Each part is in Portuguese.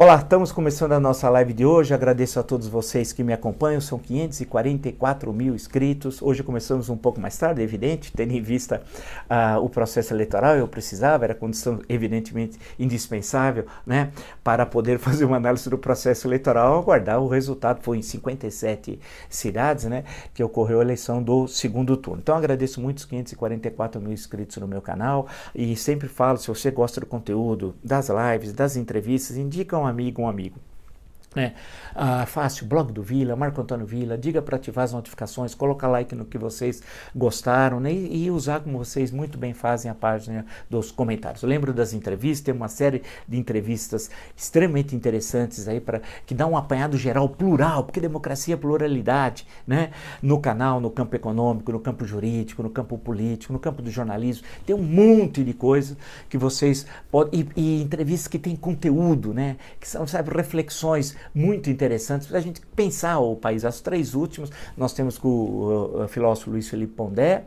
Olá, estamos começando a nossa live de hoje. Agradeço a todos vocês que me acompanham. São 544 mil inscritos. Hoje começamos um pouco mais tarde, é evidente, tendo em vista uh, o processo eleitoral. Eu precisava, era condição evidentemente indispensável, né, para poder fazer uma análise do processo eleitoral. Aguardar o resultado foi em 57 cidades, né, que ocorreu a eleição do segundo turno. Então agradeço muito os 544 mil inscritos no meu canal e sempre falo se você gosta do conteúdo, das lives, das entrevistas, indica um amigo, um amigo. É, ah, fácil, blog do Vila, Marco Antônio Vila, diga para ativar as notificações, colocar like no que vocês gostaram né, e, e, usar como vocês muito bem fazem a página dos comentários. Eu lembro das entrevistas, tem uma série de entrevistas extremamente interessantes aí para que dá um apanhado geral plural, porque democracia é pluralidade, né? No canal, no campo econômico, no campo jurídico, no campo político, no campo do jornalismo, tem um monte de coisas que vocês podem e, e entrevistas que têm conteúdo, né? Que são, sabe, reflexões muito interessantes para a gente pensar o país. As três últimas, nós temos com o, o filósofo Luiz Felipe Pondé,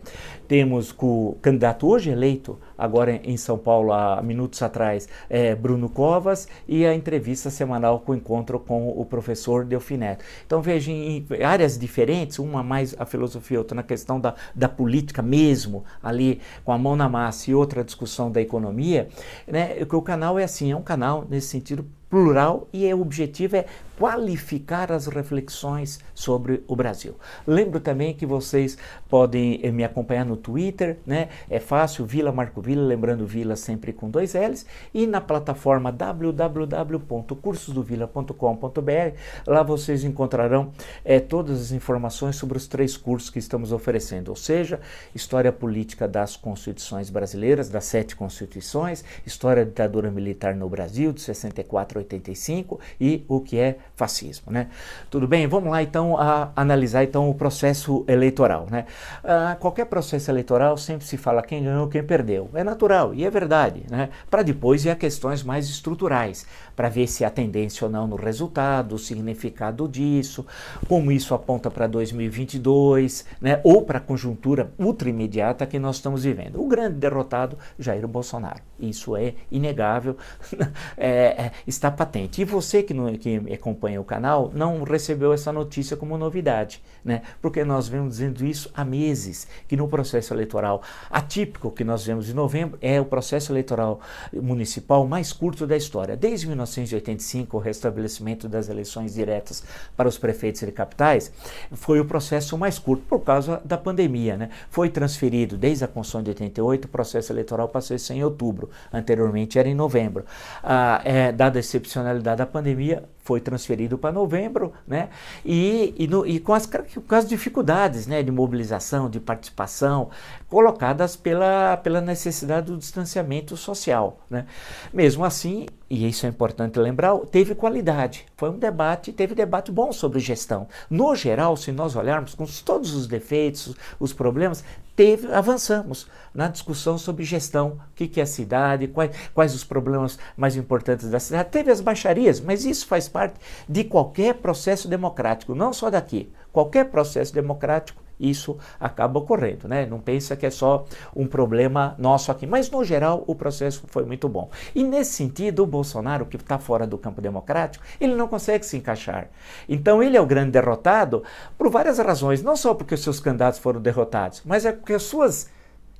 temos com o candidato hoje eleito, agora em São Paulo, há minutos atrás, é, Bruno Covas, e a entrevista semanal com o encontro com o professor Delfineto. Então veja, em áreas diferentes, uma mais a filosofia, outra na questão da, da política mesmo, ali com a mão na massa, e outra discussão da economia, né, o canal é assim, é um canal nesse sentido plural e o objetivo é qualificar as reflexões sobre o Brasil. Lembro também que vocês podem eh, me acompanhar no Twitter, né? É fácil, Vila Marco Vila, lembrando Vila sempre com dois L's, e na plataforma www.cursosdovila.com.br. Lá vocês encontrarão é, todas as informações sobre os três cursos que estamos oferecendo, ou seja, História Política das Constituições Brasileiras, das sete constituições, História da Ditadura Militar no Brasil, de 64 a 85, e o que é fascismo, né? Tudo bem? Vamos lá então a analisar então o processo eleitoral, né? Ah, qualquer processo eleitoral sempre se fala quem ganhou, quem perdeu. Natural e é verdade, né? Para depois a questões mais estruturais, para ver se há tendência ou não no resultado, o significado disso, como isso aponta para 2022, né? Ou para a conjuntura ultra imediata que nós estamos vivendo. O grande derrotado Jair Bolsonaro. Isso é inegável, é, é, está patente. E você que, não, que acompanha acompanha o canal não recebeu essa notícia como novidade, né? Porque nós vemos dizendo isso há meses, que no processo eleitoral atípico que nós vemos em novembro é o processo eleitoral municipal mais curto da história. Desde 1985, o restabelecimento das eleições diretas para os prefeitos de capitais foi o processo mais curto por causa da pandemia, né? Foi transferido desde a Constituição de 88, o processo eleitoral passou a ser em outubro, anteriormente era em novembro. Ah, é, dada a excepcionalidade da pandemia, foi transferido para novembro, né? E, e, no, e com, as, com as dificuldades né, de mobilização, de participação, colocadas pela, pela necessidade do distanciamento social. Né? Mesmo assim, e isso é importante lembrar, teve qualidade. Foi um debate, teve debate bom sobre gestão. No geral, se nós olharmos com todos os defeitos, os problemas, teve, avançamos na discussão sobre gestão, o que, que é a cidade, quais, quais os problemas mais importantes da cidade. Teve as baixarias, mas isso faz parte de qualquer processo democrático, não só daqui. Qualquer processo democrático isso acaba ocorrendo, né? Não pensa que é só um problema nosso aqui, mas no geral o processo foi muito bom. E nesse sentido, o Bolsonaro, que está fora do campo democrático, ele não consegue se encaixar. Então ele é o grande derrotado por várias razões, não só porque os seus candidatos foram derrotados, mas é porque as suas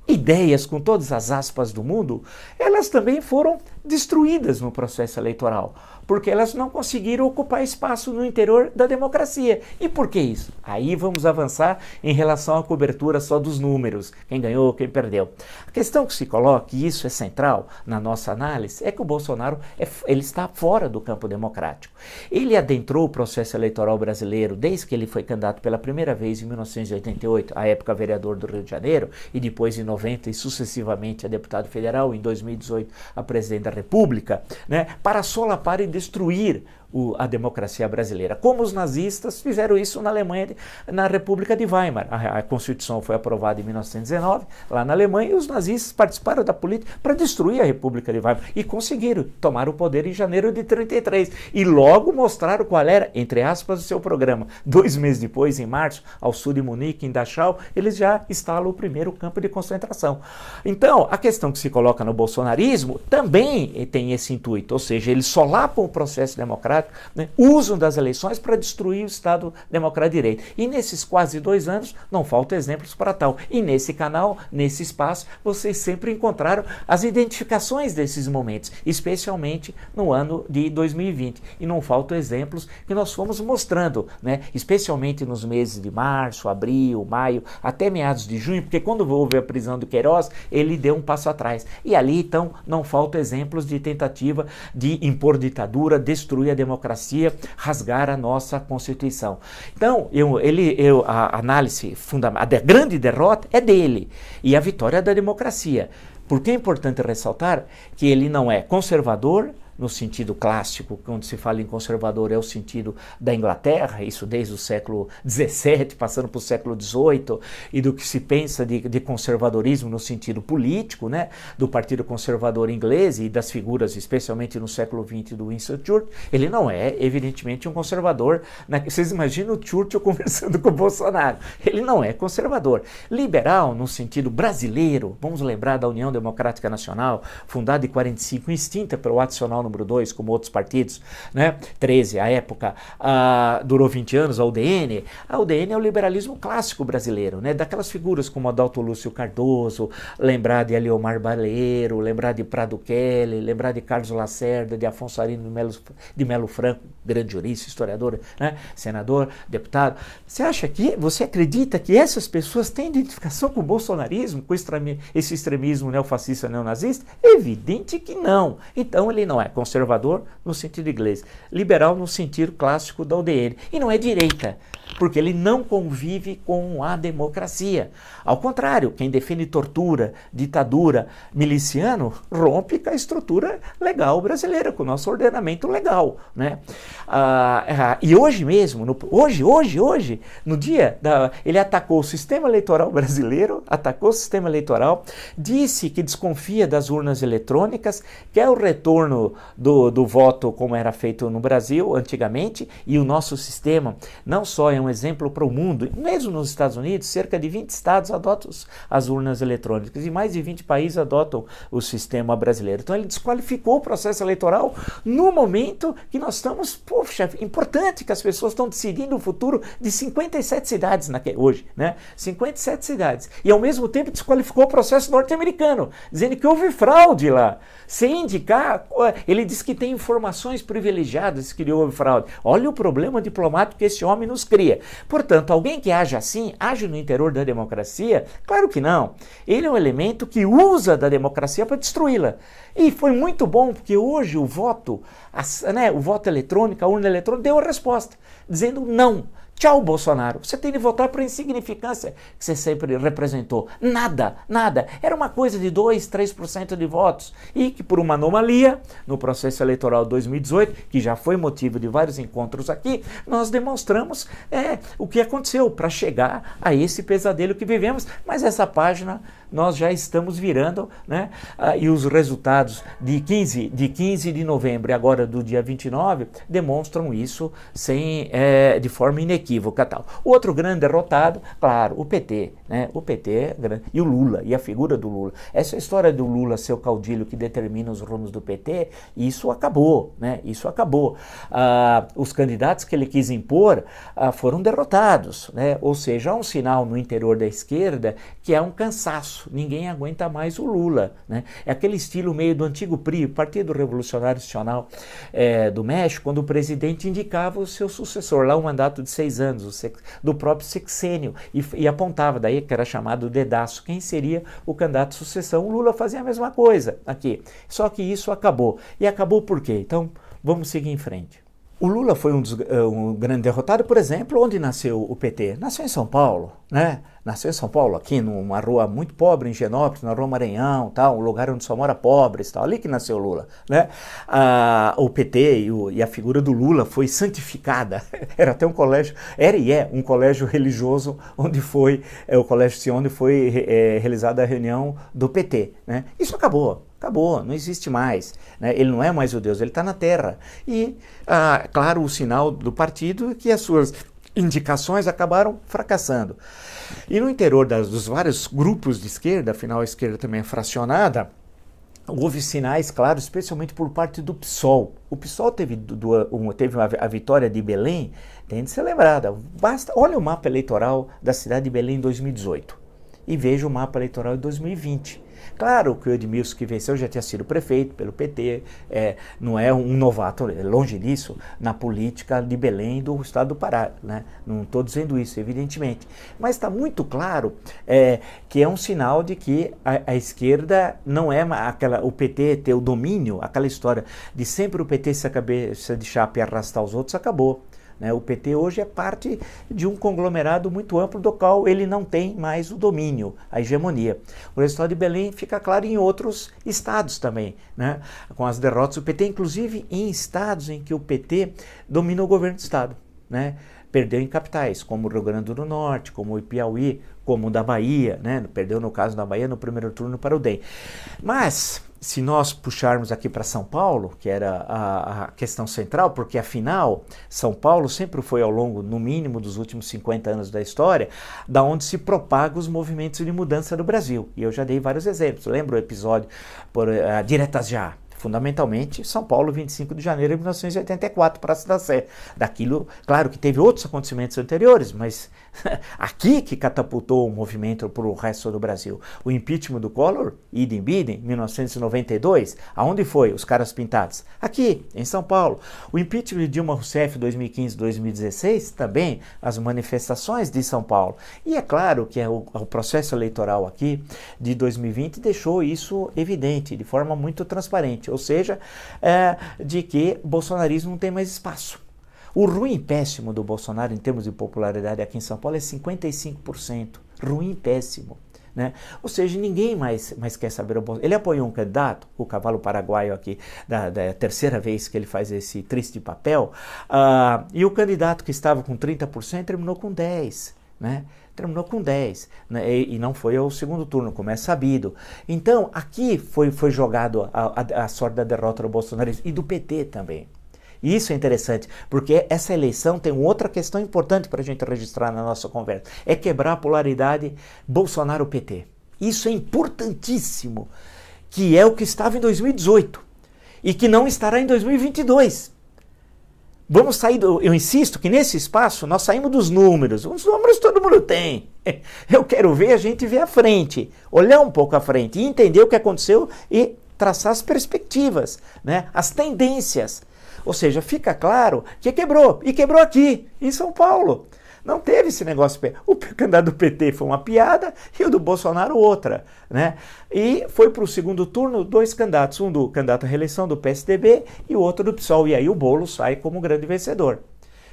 ideias, com todas as aspas do mundo, elas também foram destruídas no processo eleitoral porque elas não conseguiram ocupar espaço no interior da democracia. E por que isso? Aí vamos avançar em relação à cobertura só dos números, quem ganhou, quem perdeu. A questão que se coloca, e isso é central na nossa análise, é que o Bolsonaro é, ele está fora do campo democrático. Ele adentrou o processo eleitoral brasileiro desde que ele foi candidato pela primeira vez em 1988, à época vereador do Rio de Janeiro, e depois em 90 e sucessivamente a deputado federal, em 2018 a presidente da República, né, para solapar e destruir o, a democracia brasileira. Como os nazistas fizeram isso na Alemanha, na República de Weimar. A, a Constituição foi aprovada em 1919, lá na Alemanha, e os nazistas participaram da política para destruir a República de Weimar. E conseguiram tomar o poder em janeiro de 33. E logo mostraram qual era, entre aspas, o seu programa. Dois meses depois, em março, ao sul de Munique, em Dachau, eles já instalam o primeiro campo de concentração. Então, a questão que se coloca no bolsonarismo também tem esse intuito, ou seja, eles solapam o processo democrático, né, usam das eleições para destruir o Estado democrático de direito. E nesses quase dois anos, não faltam exemplos para tal. E nesse canal, nesse espaço, vocês sempre encontraram as identificações desses momentos, especialmente no ano de 2020. E não faltam exemplos que nós fomos mostrando, né, especialmente nos meses de março, abril, maio, até meados de junho, porque quando houve a prisão do Queiroz, ele deu um passo atrás. E ali, então, não faltam exemplos de tentativa de impor ditadura, destruir a democracia, rasgar a nossa Constituição. Então, eu, ele, eu, a análise fundamental, a grande derrota é dele e a vitória é da democracia. Porque é importante ressaltar que ele não é conservador, no sentido clássico, quando se fala em conservador, é o sentido da Inglaterra, isso desde o século XVII, passando para o século XVIII, e do que se pensa de, de, conservadorismo no sentido político, né, do Partido Conservador inglês e das figuras, especialmente no século XX, do Winston Churchill, ele não é, evidentemente, um conservador. Né? Vocês imaginam o Churchill conversando com o Bolsonaro. Ele não é conservador. Liberal, no sentido brasileiro, vamos lembrar da União Democrática Nacional, fundada em 45, extinta pelo Ato número 2, como outros partidos, né? 13, a época, uh, durou 20 anos, a UDN. A UDN é o liberalismo clássico brasileiro, né? Daquelas figuras como Adalto Lúcio Cardoso, lembrar de Eliomar Baleiro, lembrar de Prado Kelly, lembrar de Carlos Lacerda, de Afonso Arino de Melo, de Melo Franco, grande jurista, historiador, né? senador, deputado. Você acha que, você acredita que essas pessoas têm identificação com o bolsonarismo, com esse extremismo neofascista neonazista? Evidente que não. Então ele não é conservador no sentido inglês, liberal no sentido clássico da UDN. E não é direita, porque ele não convive com a democracia. Ao contrário, quem defende tortura, ditadura, miliciano, rompe com a estrutura legal brasileira, com o nosso ordenamento legal. Né? Ah, ah, e hoje mesmo, no, hoje, hoje, hoje, no dia, da, ele atacou o sistema eleitoral brasileiro, atacou o sistema eleitoral, disse que desconfia das urnas eletrônicas, quer o retorno do, do voto como era feito no Brasil antigamente, e o nosso sistema não só é um exemplo para o mundo, mesmo nos Estados Unidos, cerca de 20 estados adotam as urnas eletrônicas e mais de 20 países adotam o sistema brasileiro. Então ele desqualificou o processo eleitoral no momento que nós estamos, poxa, importante que as pessoas estão decidindo o futuro de 57 cidades hoje, né? 57 cidades. E ao mesmo tempo desqualificou o processo norte-americano, dizendo que houve fraude lá. Sem indicar, ele diz que tem informações privilegiadas que houve fraude. Olha o problema diplomático que esse homem nos cria. Portanto, alguém que age assim, age no interior da democracia? Claro que não. Ele é um elemento que usa da democracia para destruí-la. E foi muito bom porque hoje o voto, a, né, o voto eletrônico, a urna eletrônica deu a resposta, dizendo não. Tchau, Bolsonaro. Você tem de votar por insignificância que você sempre representou. Nada, nada. Era uma coisa de 2, 3% de votos. E que, por uma anomalia, no processo eleitoral 2018, que já foi motivo de vários encontros aqui, nós demonstramos é, o que aconteceu para chegar a esse pesadelo que vivemos. Mas essa página nós já estamos virando, né? Ah, e os resultados de 15, de 15 de novembro e agora do dia 29 demonstram isso sem, é, de forma inequívoca. Tal. O outro grande derrotado, claro, o PT. Né? O PT é grande, e o Lula, e a figura do Lula. Essa história do Lula ser o caudilho que determina os rumos do PT, isso acabou. Né? Isso acabou. Ah, os candidatos que ele quis impor ah, foram derrotados. Né? Ou seja, há um sinal no interior da esquerda que é um cansaço ninguém aguenta mais o Lula. Né? É aquele estilo meio do antigo PRI, Partido Revolucionário Nacional é, do México, quando o presidente indicava o seu sucessor, lá um mandato de seis anos, do próprio sexênio, e, e apontava daí, que era chamado dedaço, quem seria o candidato de sucessão. O Lula fazia a mesma coisa aqui, só que isso acabou. E acabou por quê? Então, vamos seguir em frente. O Lula foi um, dos, um grande derrotado, por exemplo, onde nasceu o PT? Nasceu em São Paulo, né? Nasceu em São Paulo, aqui numa rua muito pobre, em Genópolis, na rua Maranhão, tal, um lugar onde só mora pobres, tal, ali que nasceu Lula. Né? Ah, o PT e, o, e, a figura do Lula foi santificada. Era até um colégio, era e é um colégio religioso onde foi, é, o Colégio Sion, onde foi é, realizada a reunião do PT. Né? Isso acabou. Acabou, não existe mais. Né? Ele não é mais o Deus, ele está na terra. E, ah, claro, o sinal do partido é que as suas indicações acabaram fracassando. E no interior das, dos vários grupos de esquerda, afinal a esquerda também é fracionada, houve sinais claros, especialmente por parte do PSOL. O PSOL teve, do, um, teve a, a, vitória de Belém, tem de ser lembrada. Basta, olha o mapa eleitoral da cidade de Belém em 2018 e veja o mapa eleitoral de 2020. Claro que o Edmilson que venceu já tinha sido prefeito pelo PT, é, não é um novato, é longe disso, na política de Belém do estado do Pará. Né? Não estou dizendo isso, evidentemente. Mas está muito claro é, que é um sinal de que a, a, esquerda não é aquela, o PT ter o domínio, aquela história de sempre o PT ser a cabeça de chapa e arrastar os outros, acabou. Né? O PT hoje é parte de um conglomerado muito amplo do qual ele não tem mais o domínio, a hegemonia. O resultado de Belém fica claro em outros estados também, né? com as derrotas do PT, inclusive em estados em que o PT domina o governo do estado. Né? Perdeu em capitais, como o Rio Grande do Norte, como o Piauí, como o da Bahia, né? perdeu no caso da Bahia no primeiro turno para o DEM. Mas se nós puxarmos aqui para São Paulo, que era a, a, questão central, porque afinal São Paulo sempre foi ao longo, no mínimo, dos últimos 50 anos da história, da onde se propagam os movimentos de mudança no Brasil. E eu já dei vários exemplos. Lembra o episódio por uh, Diretas Já? Fundamentalmente São Paulo, 25 de janeiro de 1984, Praça da Sé. Daquilo, claro que teve outros acontecimentos anteriores, mas aqui que catapultou o movimento para o resto do Brasil. O impeachment do Collor, idem bidem, 1992, aonde foi os caras pintados? Aqui, em São Paulo. O impeachment de Dilma Rousseff, 2015-2016, também as manifestações de São Paulo. E é claro que é o, o processo eleitoral aqui de 2020 deixou isso evidente, de forma muito transparente, ou seja, é, de que bolsonarismo não tem mais espaço. O ruim péssimo do Bolsonaro em termos de popularidade aqui em São Paulo é 55%. Ruim péssimo. Né? Ou seja, ninguém mais, mais quer saber o Bolsonaro. Ele apoiou um candidato, o cavalo paraguaio aqui, da, da terceira vez que ele faz esse triste papel, uh, e o candidato que estava com 30% terminou com 10%. Né? terminou com 10 né? e, e, não foi ao segundo turno, como é sabido. Então, aqui foi, foi jogado a, a, a sorte da derrota do Bolsonaro e do PT também. E isso é interessante, porque essa eleição tem outra questão importante para a gente registrar na nossa conversa: é quebrar a polaridade Bolsonaro-PT. Isso é importantíssimo, que é o que estava em 2018 e que não estará em 2022. Vamos sair do. Eu insisto que nesse espaço nós saímos dos números. Os números todo mundo tem. Eu quero ver a gente ver a frente, olhar um pouco à frente e entender o que aconteceu e traçar as perspectivas, né? as tendências. Ou seja, fica claro que quebrou. E quebrou aqui, em São Paulo. Não teve esse negócio. O candidato do PT foi uma piada e o do Bolsonaro outra. Né? E foi para o segundo turno dois candidatos, um do candidato à reeleição do PSDB e o outro do PSOL. E aí o Bolo sai como grande vencedor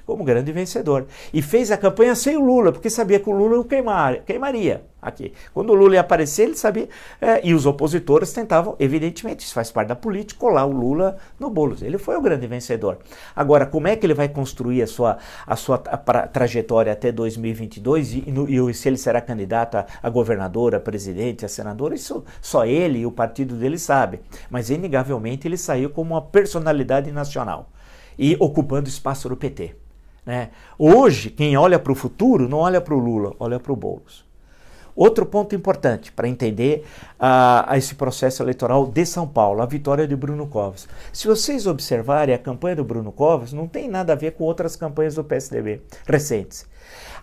como grande vencedor. E fez a campanha sem o Lula, porque sabia que o Lula o queimar, queimaria aqui. Quando o Lula ia aparecer, ele sabia. É, e os opositores tentavam, evidentemente, isso faz parte da política, colar o Lula no Boulos. Ele foi o grande vencedor. Agora, como é que ele vai construir a sua, a sua tra trajetória até 2022 e, no, e, se ele será candidato a, a governador, a presidente, a senador? Isso só ele e o partido dele sabe. Mas, inegavelmente, ele saiu como uma personalidade nacional e ocupando espaço do PT. Né? Hoje, quem olha para o futuro não olha para o Lula, olha para o Boulos. Outro ponto importante para entender uh, esse processo eleitoral de São Paulo, a vitória de Bruno Covas. Se vocês observarem, a campanha do Bruno Covas não tem nada a ver com outras campanhas do PSDB recentes.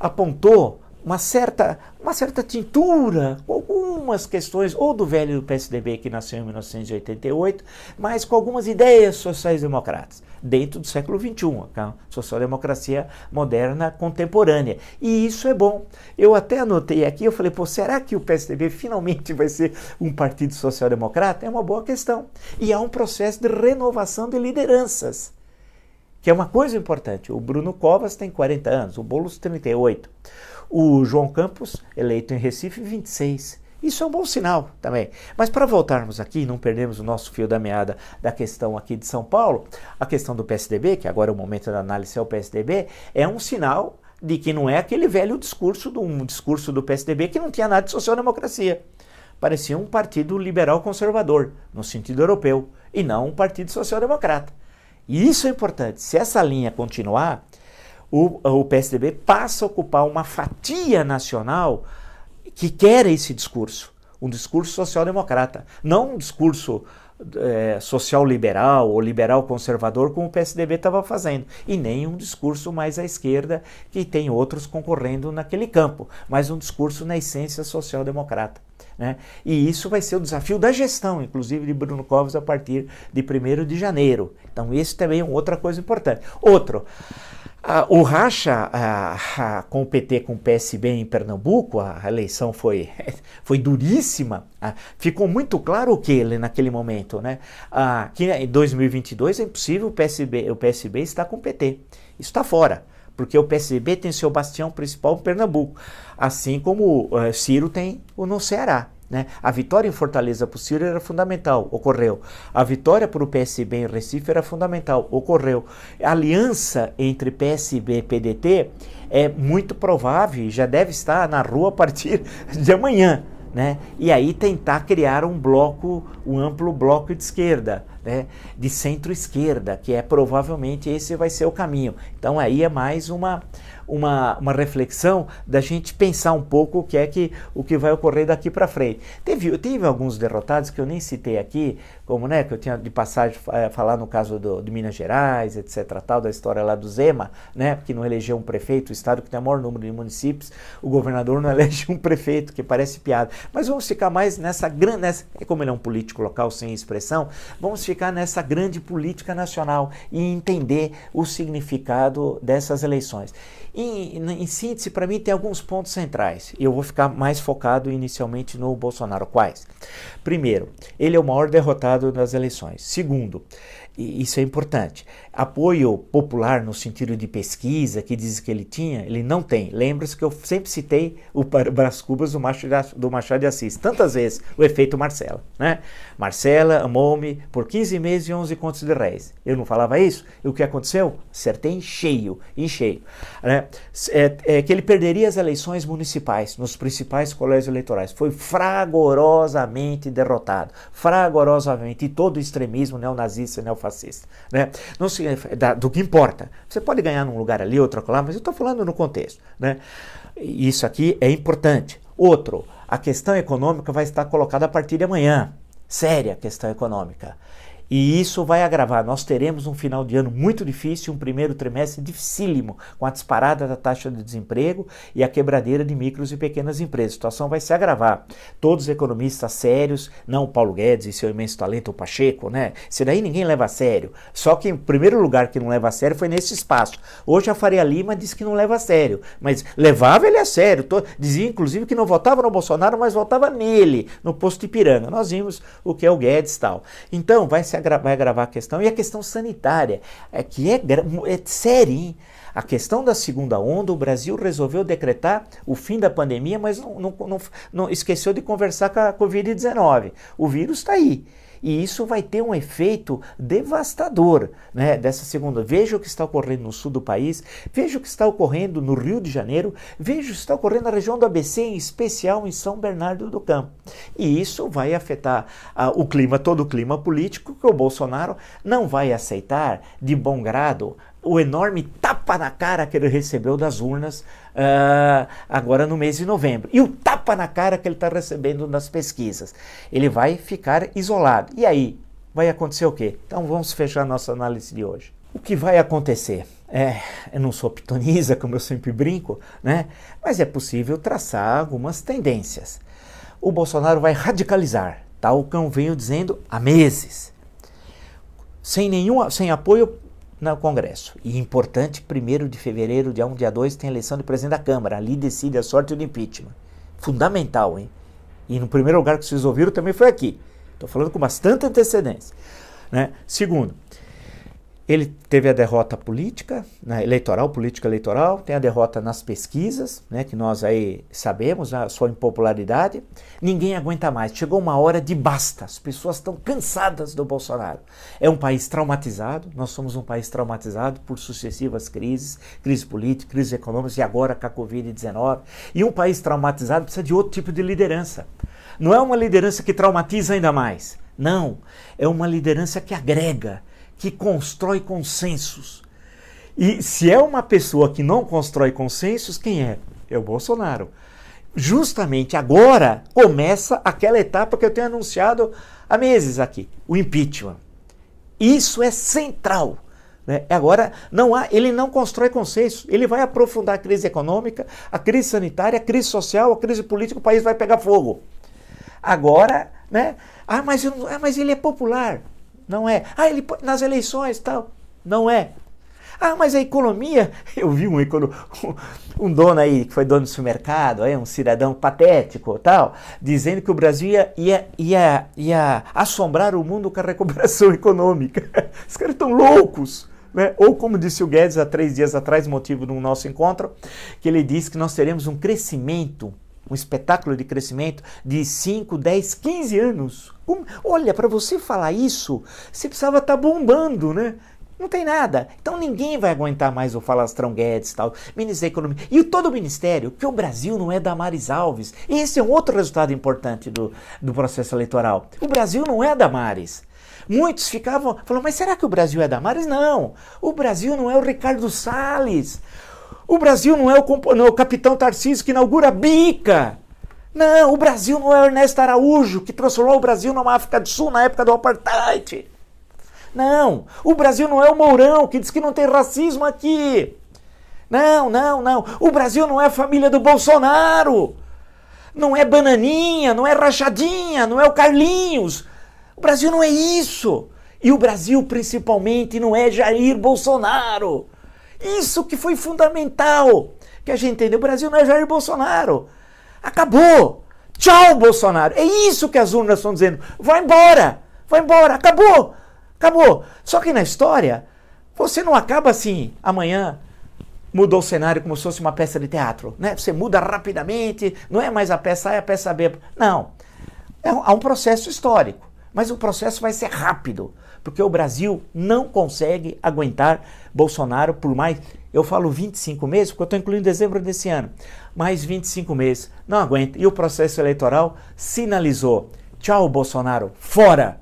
Apontou uma certa, uma certa tintura, algumas questões, ou do velho PSDB que nasceu em 1988, mas com algumas ideias sociais-democratas, dentro do século XXI, a social-democracia moderna contemporânea. E isso é bom. Eu até anotei aqui, eu falei, pô, será que o PSDB finalmente vai ser um partido social-democrata? É uma boa questão. E há um processo de renovação de lideranças, que é uma coisa importante. O Bruno Covas tem 40 anos, o Boulos 38. O João Campos, eleito em Recife, 26. Isso é um bom sinal também. Mas para voltarmos aqui, não perdermos o nosso fio da meada da questão aqui de São Paulo, a questão do PSDB, que agora é o momento da análise é o PSDB, é um sinal de que não é aquele velho discurso do um discurso do PSDB que não tinha nada de social-democracia. Parecia um partido liberal conservador, no sentido europeu, e não um partido social-democrata. E isso é importante. Se essa linha continuar, o, o PSDB passa a ocupar uma fatia nacional que quer esse discurso, um discurso social-democrata, não um discurso é, social-liberal ou liberal-conservador como o PSDB estava fazendo, e nem um discurso mais à esquerda que tem outros concorrendo naquele campo, mas um discurso na essência social-democrata. Né? E isso vai ser o desafio da gestão, inclusive de Bruno Covas, a partir de 1 de janeiro. Então, esse também é outra coisa importante. Outro, o racha com o PT com o PSB em Pernambuco, a eleição foi, foi duríssima. ficou muito claro o que naquele momento, né? que em 2022 é impossível o PSB, o PSB estar com o PT. Isso está fora, porque o PSB tem seu bastião principal em Pernambuco, assim como uh, Ciro tem o no Ceará. Né? A vitória em Fortaleza para o Ciro era fundamental, ocorreu. A vitória para o PSB em Recife era fundamental, ocorreu. A aliança entre PSB e PDT é muito provável, já deve estar na rua a partir de amanhã. Né? E aí tentar criar um bloco, um amplo bloco de esquerda, né? de centro-esquerda, que é provavelmente esse vai ser o caminho. Então aí é mais uma, uma, uma reflexão da gente pensar um pouco o que é que o que vai ocorrer daqui para frente. Teve, teve alguns derrotados que eu nem citei aqui, como né, que eu tinha de passagem é, falar no caso do, de Minas Gerais, etc. tal, da história lá do Zema, né, que não elegeu um prefeito, o estado que tem o maior número de municípios, o governador não elege um prefeito, que parece piada. Mas vamos ficar mais nessa grande, nessa, como ele é um político local sem expressão, vamos ficar nessa grande política nacional e entender o significado dessas eleições. Em, em síntese, para mim tem alguns pontos centrais. Eu vou ficar mais focado inicialmente no Bolsonaro. Quais? Primeiro, ele é o maior derrotado das eleições. Segundo, isso é importante. Apoio popular no sentido de pesquisa que diz que ele tinha, ele não tem. Lembra-se que eu sempre citei o Brás Cubas do Machado de Assis, tantas vezes, o efeito Marcela. Né? Marcela amou-me por 15 meses e 11 contos de réis. Eu não falava isso? E o que aconteceu? Acertei em cheio, em cheio. Né? É, é, que ele perderia as eleições municipais nos principais colégios eleitorais. Foi fragorosamente derrotado. Fragorosamente. E todo o extremismo neonazista, neofascista fascista. Né? Não se, da, do que importa. Você pode ganhar num lugar ali, outro lá, mas eu estou falando no contexto. Né? Isso aqui é importante. Outro, a questão econômica vai estar colocada a partir de amanhã. Séria questão econômica. E isso vai agravar. Nós teremos um final de ano muito difícil, um primeiro trimestre dificílimo, com a disparada da taxa de desemprego e a quebradeira de micros e pequenas empresas. A situação vai se agravar. Todos os economistas sérios, não o Paulo Guedes e seu imenso talento, o Pacheco, né? Isso daí ninguém leva a sério. Só que o primeiro lugar que não leva a sério foi nesse espaço. Hoje a Faria Lima diz que não leva a sério, mas levava ele a sério. Dizia inclusive que não votava no Bolsonaro, mas votava nele, no posto Ipiranga. Nós vimos o que é o Guedes e tal. Então vai se vai agravar a questão. E a questão sanitária, é que é, é séria, hein? A questão da segunda onda, o Brasil resolveu decretar o fim da pandemia, mas não, não, não, não esqueceu de conversar com a Covid-19. O vírus está aí. E isso vai ter um efeito devastador né, dessa segunda. Veja o que está ocorrendo no sul do país, veja o que está ocorrendo no Rio de Janeiro, veja o que está ocorrendo na região do ABC, em especial em São Bernardo do Campo. E isso vai afetar uh, o clima, todo o clima político, que o Bolsonaro não vai aceitar de bom grado o enorme tapa na cara que ele recebeu das urnas uh, agora no mês de novembro. E o tapa na cara que ele está recebendo nas pesquisas. Ele vai ficar isolado. E aí? Vai acontecer o quê? Então vamos fechar nossa análise de hoje. O que vai acontecer? É, eu não sou pitoniza, como eu sempre brinco, né? mas é possível traçar algumas tendências. O Bolsonaro vai radicalizar, tal como venho dizendo há meses. Sem nenhum sem apoio no Congresso. E importante, 1 de fevereiro, dia 1, dia 2, tem eleição de presidente da Câmara. Ali decide a sorte do impeachment. Fundamental, hein? E no primeiro lugar que vocês ouviram também foi aqui. Estou falando com bastante antecedência. Né? Segundo, ele teve a derrota política, né, eleitoral, política eleitoral, tem a derrota nas pesquisas, né, que nós aí sabemos, a sua impopularidade. Ninguém aguenta mais. Chegou uma hora de basta. As pessoas estão cansadas do Bolsonaro. É um país traumatizado, nós somos um país traumatizado por sucessivas crises, crise política, crise econômica e agora com a Covid-19. E um país traumatizado precisa de outro tipo de liderança. Não é uma liderança que traumatiza ainda mais. Não, é uma liderança que agrega, que constrói consensos. E se é uma pessoa que não constrói consensos, quem é? É o Bolsonaro. Justamente agora começa aquela etapa que eu tenho anunciado há meses aqui, o impeachment. Isso é central. Né? Agora, não há, ele não constrói consenso, ele vai aprofundar a crise econômica, a crise sanitária, a crise social, a crise política, o país vai pegar fogo. Agora, né? Ah, mas, eu, ah, mas ele é popular. Não é. Ah, ele nas eleições tal. Não é. Ah, mas a economia, eu vi um, um dono aí, que foi dono do supermercado, um cidadão patético tal, dizendo que o Brasil ia, ia, ia, ia assombrar o mundo com a recuperação econômica. Os caras estão loucos. Né? Ou como disse o Guedes há três dias atrás, motivo do nosso encontro, que ele disse que nós teremos um crescimento um espetáculo de crescimento de 5, 10, 15 anos. Olha, para você falar isso, você precisava estar tá bombando, né? Não tem nada. Então ninguém vai aguentar mais o Falastrão Guedes tal, Ministério da Economia. E todo o Ministério, que o Brasil não é da Maris Alves. Esse é um outro resultado importante do, do processo eleitoral. O Brasil não é da Maris. Muitos ficavam falando, mas será que o Brasil é da Maris? Não. O Brasil não é o Ricardo Salles. O Brasil não é o, não, é o capitão Tarcísio que inaugura a bica. Não, o Brasil não é o Ernesto Araújo que transformou o Brasil numa África do Sul na época do apartheid. Não, o Brasil não é o Mourão que diz que não tem racismo aqui. Não, não, não. O Brasil não é a família do Bolsonaro. Não é Bananinha, não é Rachadinha, não é o Carlinhos. O Brasil não é isso. E o Brasil, principalmente, não é Jair Bolsonaro. Isso que foi fundamental. Que a gente entendeu. O Brasil não é Jair Bolsonaro. Acabou. Tchau, Bolsonaro. É isso que as urnas estão dizendo. Vai embora. Vai embora. Acabou. Acabou. Só que na história, você não acaba assim, amanhã mudou o cenário como se fosse uma peça de teatro. Né? Você muda rapidamente, não é mais a peça A, é a peça B. Não. É, há um processo histórico. Mas o processo vai ser rápido porque o Brasil não consegue aguentar Bolsonaro por mais, eu falo 25 meses, porque eu estou incluindo dezembro desse ano, mais 25 meses, não aguenta. E o processo eleitoral sinalizou: tchau, Bolsonaro, fora!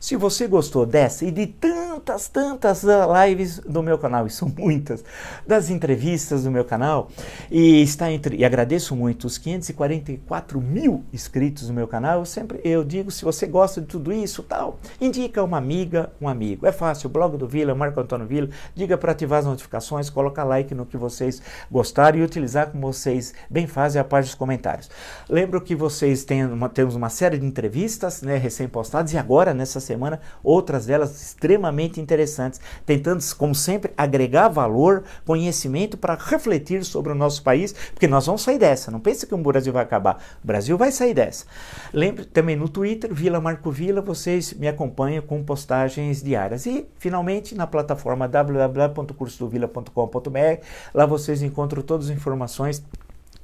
Se você gostou dessa e de tantas, tantas lives do meu canal, e são muitas, das entrevistas do meu canal, e está entre, e agradeço muito os 544 mil inscritos no meu canal, eu sempre eu digo, se você gosta de tudo isso, tal, indica uma amiga, um amigo. É fácil, o blog do Vila, Marco Antônio Vila, diga para ativar as notificações, colocar like no que vocês gostaram e utilizar como vocês bem fazem a parte dos comentários. Lembro que vocês têm uma, temos uma série de entrevistas, né, recém-postadas, e agora, nessa semana, outras delas extremamente interessantes, tentando, como sempre, agregar valor, conhecimento para refletir sobre o nosso país, porque nós vamos sair dessa. Não pense que o Brasil vai acabar. O Brasil vai sair dessa. Lembre também no Twitter, Vila Marco Vila, vocês me acompanham com postagens diárias. E, finalmente, na plataforma www.cursodovila.com.br, lá vocês encontram todas as informações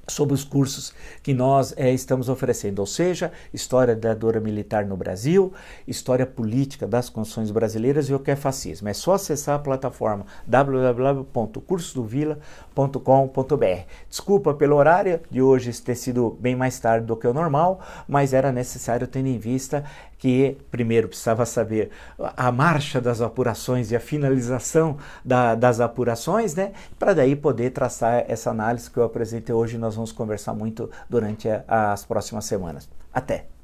sobre os cursos que nós é, estamos oferecendo, ou seja, história da dura militar no Brasil, história política das condições brasileiras e o que é fascismo. É só acessar a plataforma www.cursodovila.com.br. Desculpa pelo horário de hoje ter sido bem mais tarde do que o normal, mas era necessário tendo em vista que primeiro precisava saber a marcha das apurações e a finalização da, das apurações, né, para daí poder traçar essa análise que eu apresentei hoje. Nós vamos conversar muito durante a, as próximas semanas. Até!